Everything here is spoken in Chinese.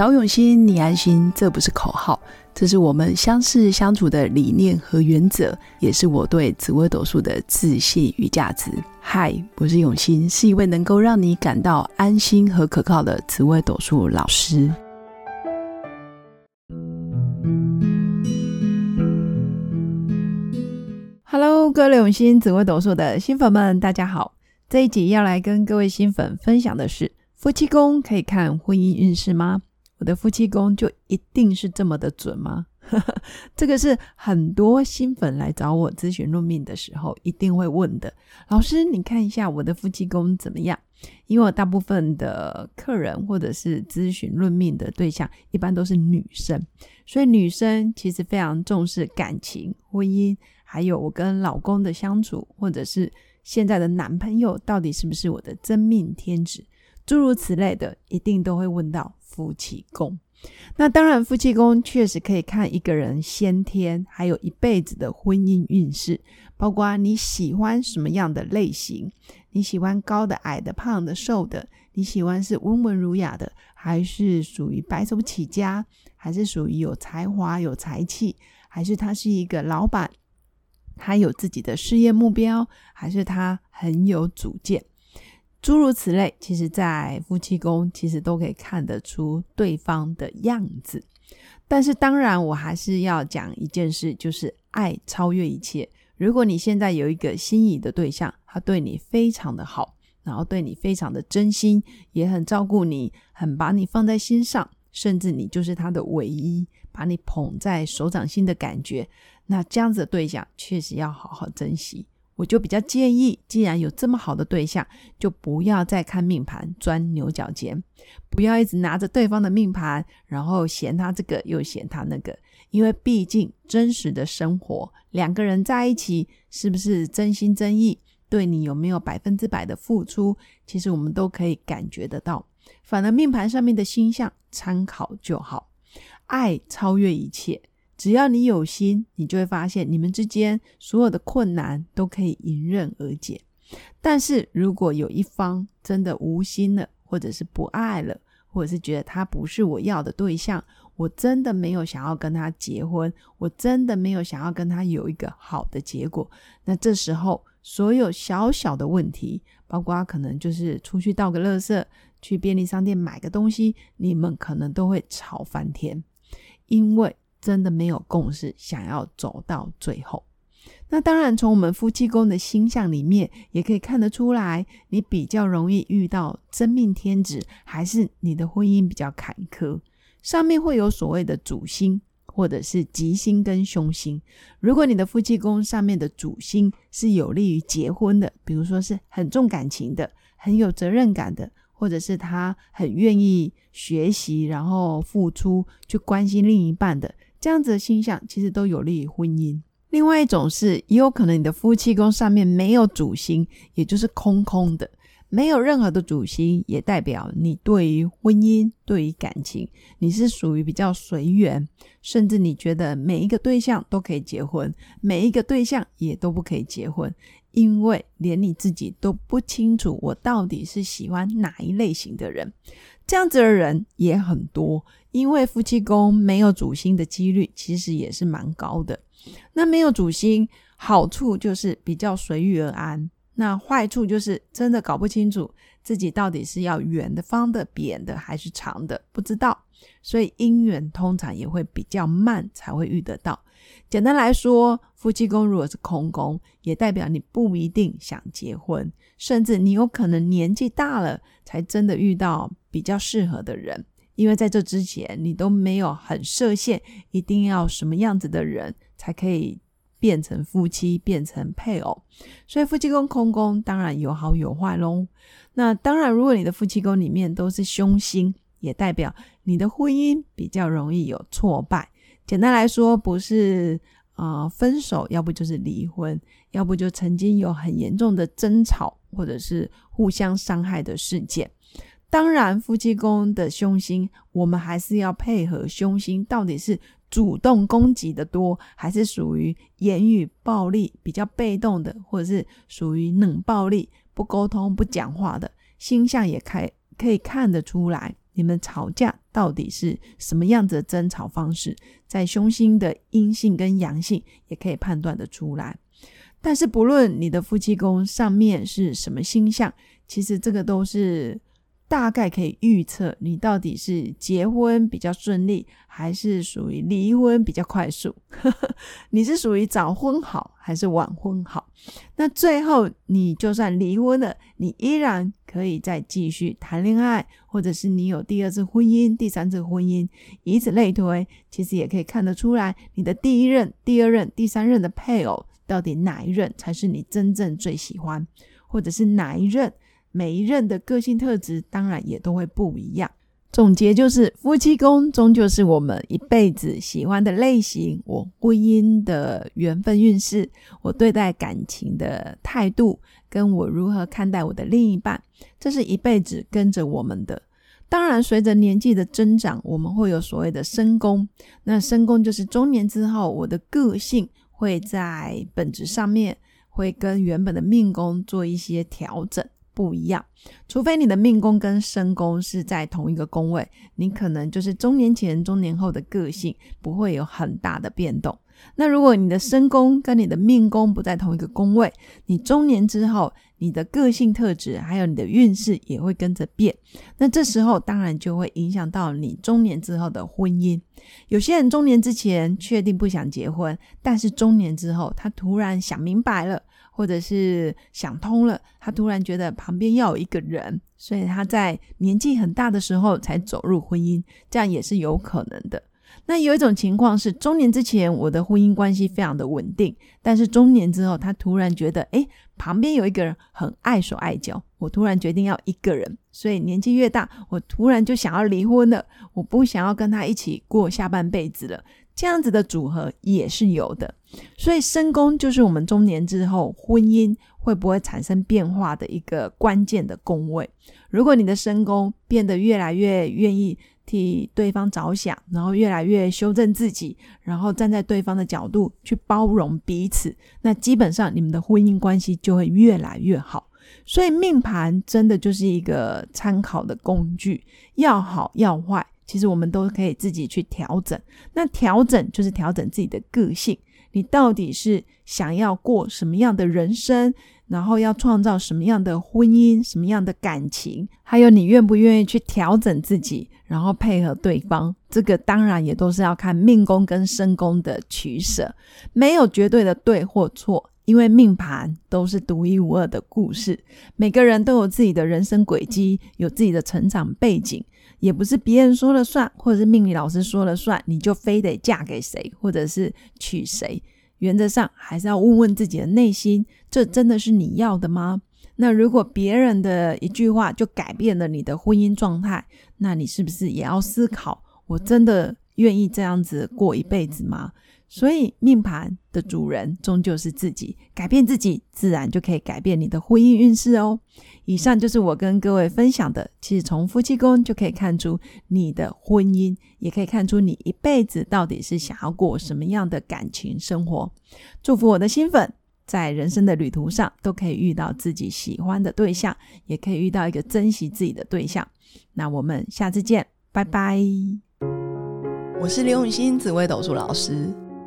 找永新，你安心，这不是口号，这是我们相识相处的理念和原则，也是我对紫微斗数的自信与价值。嗨，我是永新，是一位能够让你感到安心和可靠的紫微斗数老师。Hello，各位永新紫微斗数的新粉们，大家好！这一集要来跟各位新粉分享的是。夫妻宫可以看婚姻运势吗？我的夫妻宫就一定是这么的准吗？这个是很多新粉来找我咨询论命的时候一定会问的。老师，你看一下我的夫妻宫怎么样？因为我大部分的客人或者是咨询论命的对象一般都是女生，所以女生其实非常重视感情、婚姻，还有我跟老公的相处，或者是现在的男朋友到底是不是我的真命天子。诸如此类的，一定都会问到夫妻宫。那当然，夫妻宫确实可以看一个人先天还有一辈子的婚姻运势，包括你喜欢什么样的类型，你喜欢高的、矮的、胖的、瘦的，你喜欢是温文儒雅的，还是属于白手起家，还是属于有才华、有才气，还是他是一个老板，他有自己的事业目标，还是他很有主见。诸如此类，其实，在夫妻宫其实都可以看得出对方的样子。但是，当然，我还是要讲一件事，就是爱超越一切。如果你现在有一个心仪的对象，他对你非常的好，然后对你非常的真心，也很照顾你，很把你放在心上，甚至你就是他的唯一，把你捧在手掌心的感觉，那这样子的对象，确实要好好珍惜。我就比较建议，既然有这么好的对象，就不要再看命盘钻牛角尖，不要一直拿着对方的命盘，然后嫌他这个又嫌他那个。因为毕竟真实的生活，两个人在一起是不是真心真意，对你有没有百分之百的付出，其实我们都可以感觉得到。反而命盘上面的星象参考就好，爱超越一切。只要你有心，你就会发现你们之间所有的困难都可以迎刃而解。但是如果有一方真的无心了，或者是不爱了，或者是觉得他不是我要的对象，我真的没有想要跟他结婚，我真的没有想要跟他有一个好的结果，那这时候所有小小的问题，包括可能就是出去倒个垃圾，去便利商店买个东西，你们可能都会吵翻天，因为。真的没有共识，想要走到最后。那当然，从我们夫妻宫的星象里面，也可以看得出来，你比较容易遇到真命天子，还是你的婚姻比较坎坷。上面会有所谓的主星，或者是吉星跟凶星。如果你的夫妻宫上面的主星是有利于结婚的，比如说是很重感情的，很有责任感的。或者是他很愿意学习，然后付出去关心另一半的这样子的星象，其实都有利于婚姻。另外一种是，也有可能你的夫妻宫上面没有主星，也就是空空的。没有任何的主星，也代表你对于婚姻、对于感情，你是属于比较随缘，甚至你觉得每一个对象都可以结婚，每一个对象也都不可以结婚，因为连你自己都不清楚我到底是喜欢哪一类型的人。这样子的人也很多，因为夫妻宫没有主星的几率其实也是蛮高的。那没有主星，好处就是比较随遇而安。那坏处就是真的搞不清楚自己到底是要圆的、方的、扁的还是长的，不知道，所以姻缘通常也会比较慢才会遇得到。简单来说，夫妻宫如果是空宫，也代表你不一定想结婚，甚至你有可能年纪大了才真的遇到比较适合的人，因为在这之前你都没有很设限，一定要什么样子的人才可以。变成夫妻，变成配偶，所以夫妻宫空宫当然有好有坏喽。那当然，如果你的夫妻宫里面都是凶星，也代表你的婚姻比较容易有挫败。简单来说，不是啊分手，要不就是离婚，要不就曾经有很严重的争吵，或者是互相伤害的事件。当然，夫妻宫的凶星，我们还是要配合凶星，到底是。主动攻击的多，还是属于言语暴力比较被动的，或者是属于冷暴力、不沟通、不讲话的星象，也开可以看得出来。你们吵架到底是什么样子的争吵方式，在凶星的阴性跟阳性也可以判断的出来。但是不论你的夫妻宫上面是什么星象，其实这个都是。大概可以预测你到底是结婚比较顺利，还是属于离婚比较快速？你是属于早婚好还是晚婚好？那最后你就算离婚了，你依然可以再继续谈恋爱，或者是你有第二次婚姻、第三次婚姻，以此类推。其实也可以看得出来，你的第一任、第二任、第三任的配偶，到底哪一任才是你真正最喜欢，或者是哪一任？每一任的个性特质当然也都会不一样。总结就是，夫妻宫终究是我们一辈子喜欢的类型。我婚姻的缘分运势，我对待感情的态度，跟我如何看待我的另一半，这是一辈子跟着我们的。当然，随着年纪的增长，我们会有所谓的身宫。那身宫就是中年之后，我的个性会在本质上面会跟原本的命宫做一些调整。不一样，除非你的命宫跟身宫是在同一个宫位，你可能就是中年前、中年后的个性不会有很大的变动。那如果你的身宫跟你的命宫不在同一个宫位，你中年之后，你的个性特质还有你的运势也会跟着变。那这时候当然就会影响到你中年之后的婚姻。有些人中年之前确定不想结婚，但是中年之后他突然想明白了。或者是想通了，他突然觉得旁边要有一个人，所以他在年纪很大的时候才走入婚姻，这样也是有可能的。那有一种情况是，中年之前我的婚姻关系非常的稳定，但是中年之后他突然觉得，哎，旁边有一个人很碍手碍脚，我突然决定要一个人，所以年纪越大，我突然就想要离婚了，我不想要跟他一起过下半辈子了。这样子的组合也是有的，所以身宫就是我们中年之后婚姻会不会产生变化的一个关键的宫位。如果你的身宫变得越来越愿意替对方着想，然后越来越修正自己，然后站在对方的角度去包容彼此，那基本上你们的婚姻关系就会越来越好。所以命盘真的就是一个参考的工具，要好要坏。其实我们都可以自己去调整，那调整就是调整自己的个性。你到底是想要过什么样的人生，然后要创造什么样的婚姻、什么样的感情，还有你愿不愿意去调整自己，然后配合对方。这个当然也都是要看命宫跟身宫的取舍，没有绝对的对或错，因为命盘都是独一无二的故事，每个人都有自己的人生轨迹，有自己的成长背景。也不是别人说了算，或者是命理老师说了算，你就非得嫁给谁，或者是娶谁。原则上还是要问问自己的内心，这真的是你要的吗？那如果别人的一句话就改变了你的婚姻状态，那你是不是也要思考？我真的愿意这样子过一辈子吗？所以，命盘的主人终究是自己，改变自己，自然就可以改变你的婚姻运势哦。以上就是我跟各位分享的。其实从夫妻宫就可以看出你的婚姻，也可以看出你一辈子到底是想要过什么样的感情生活。祝福我的新粉，在人生的旅途上都可以遇到自己喜欢的对象，也可以遇到一个珍惜自己的对象。那我们下次见，拜拜。我是刘永新紫微斗数老师。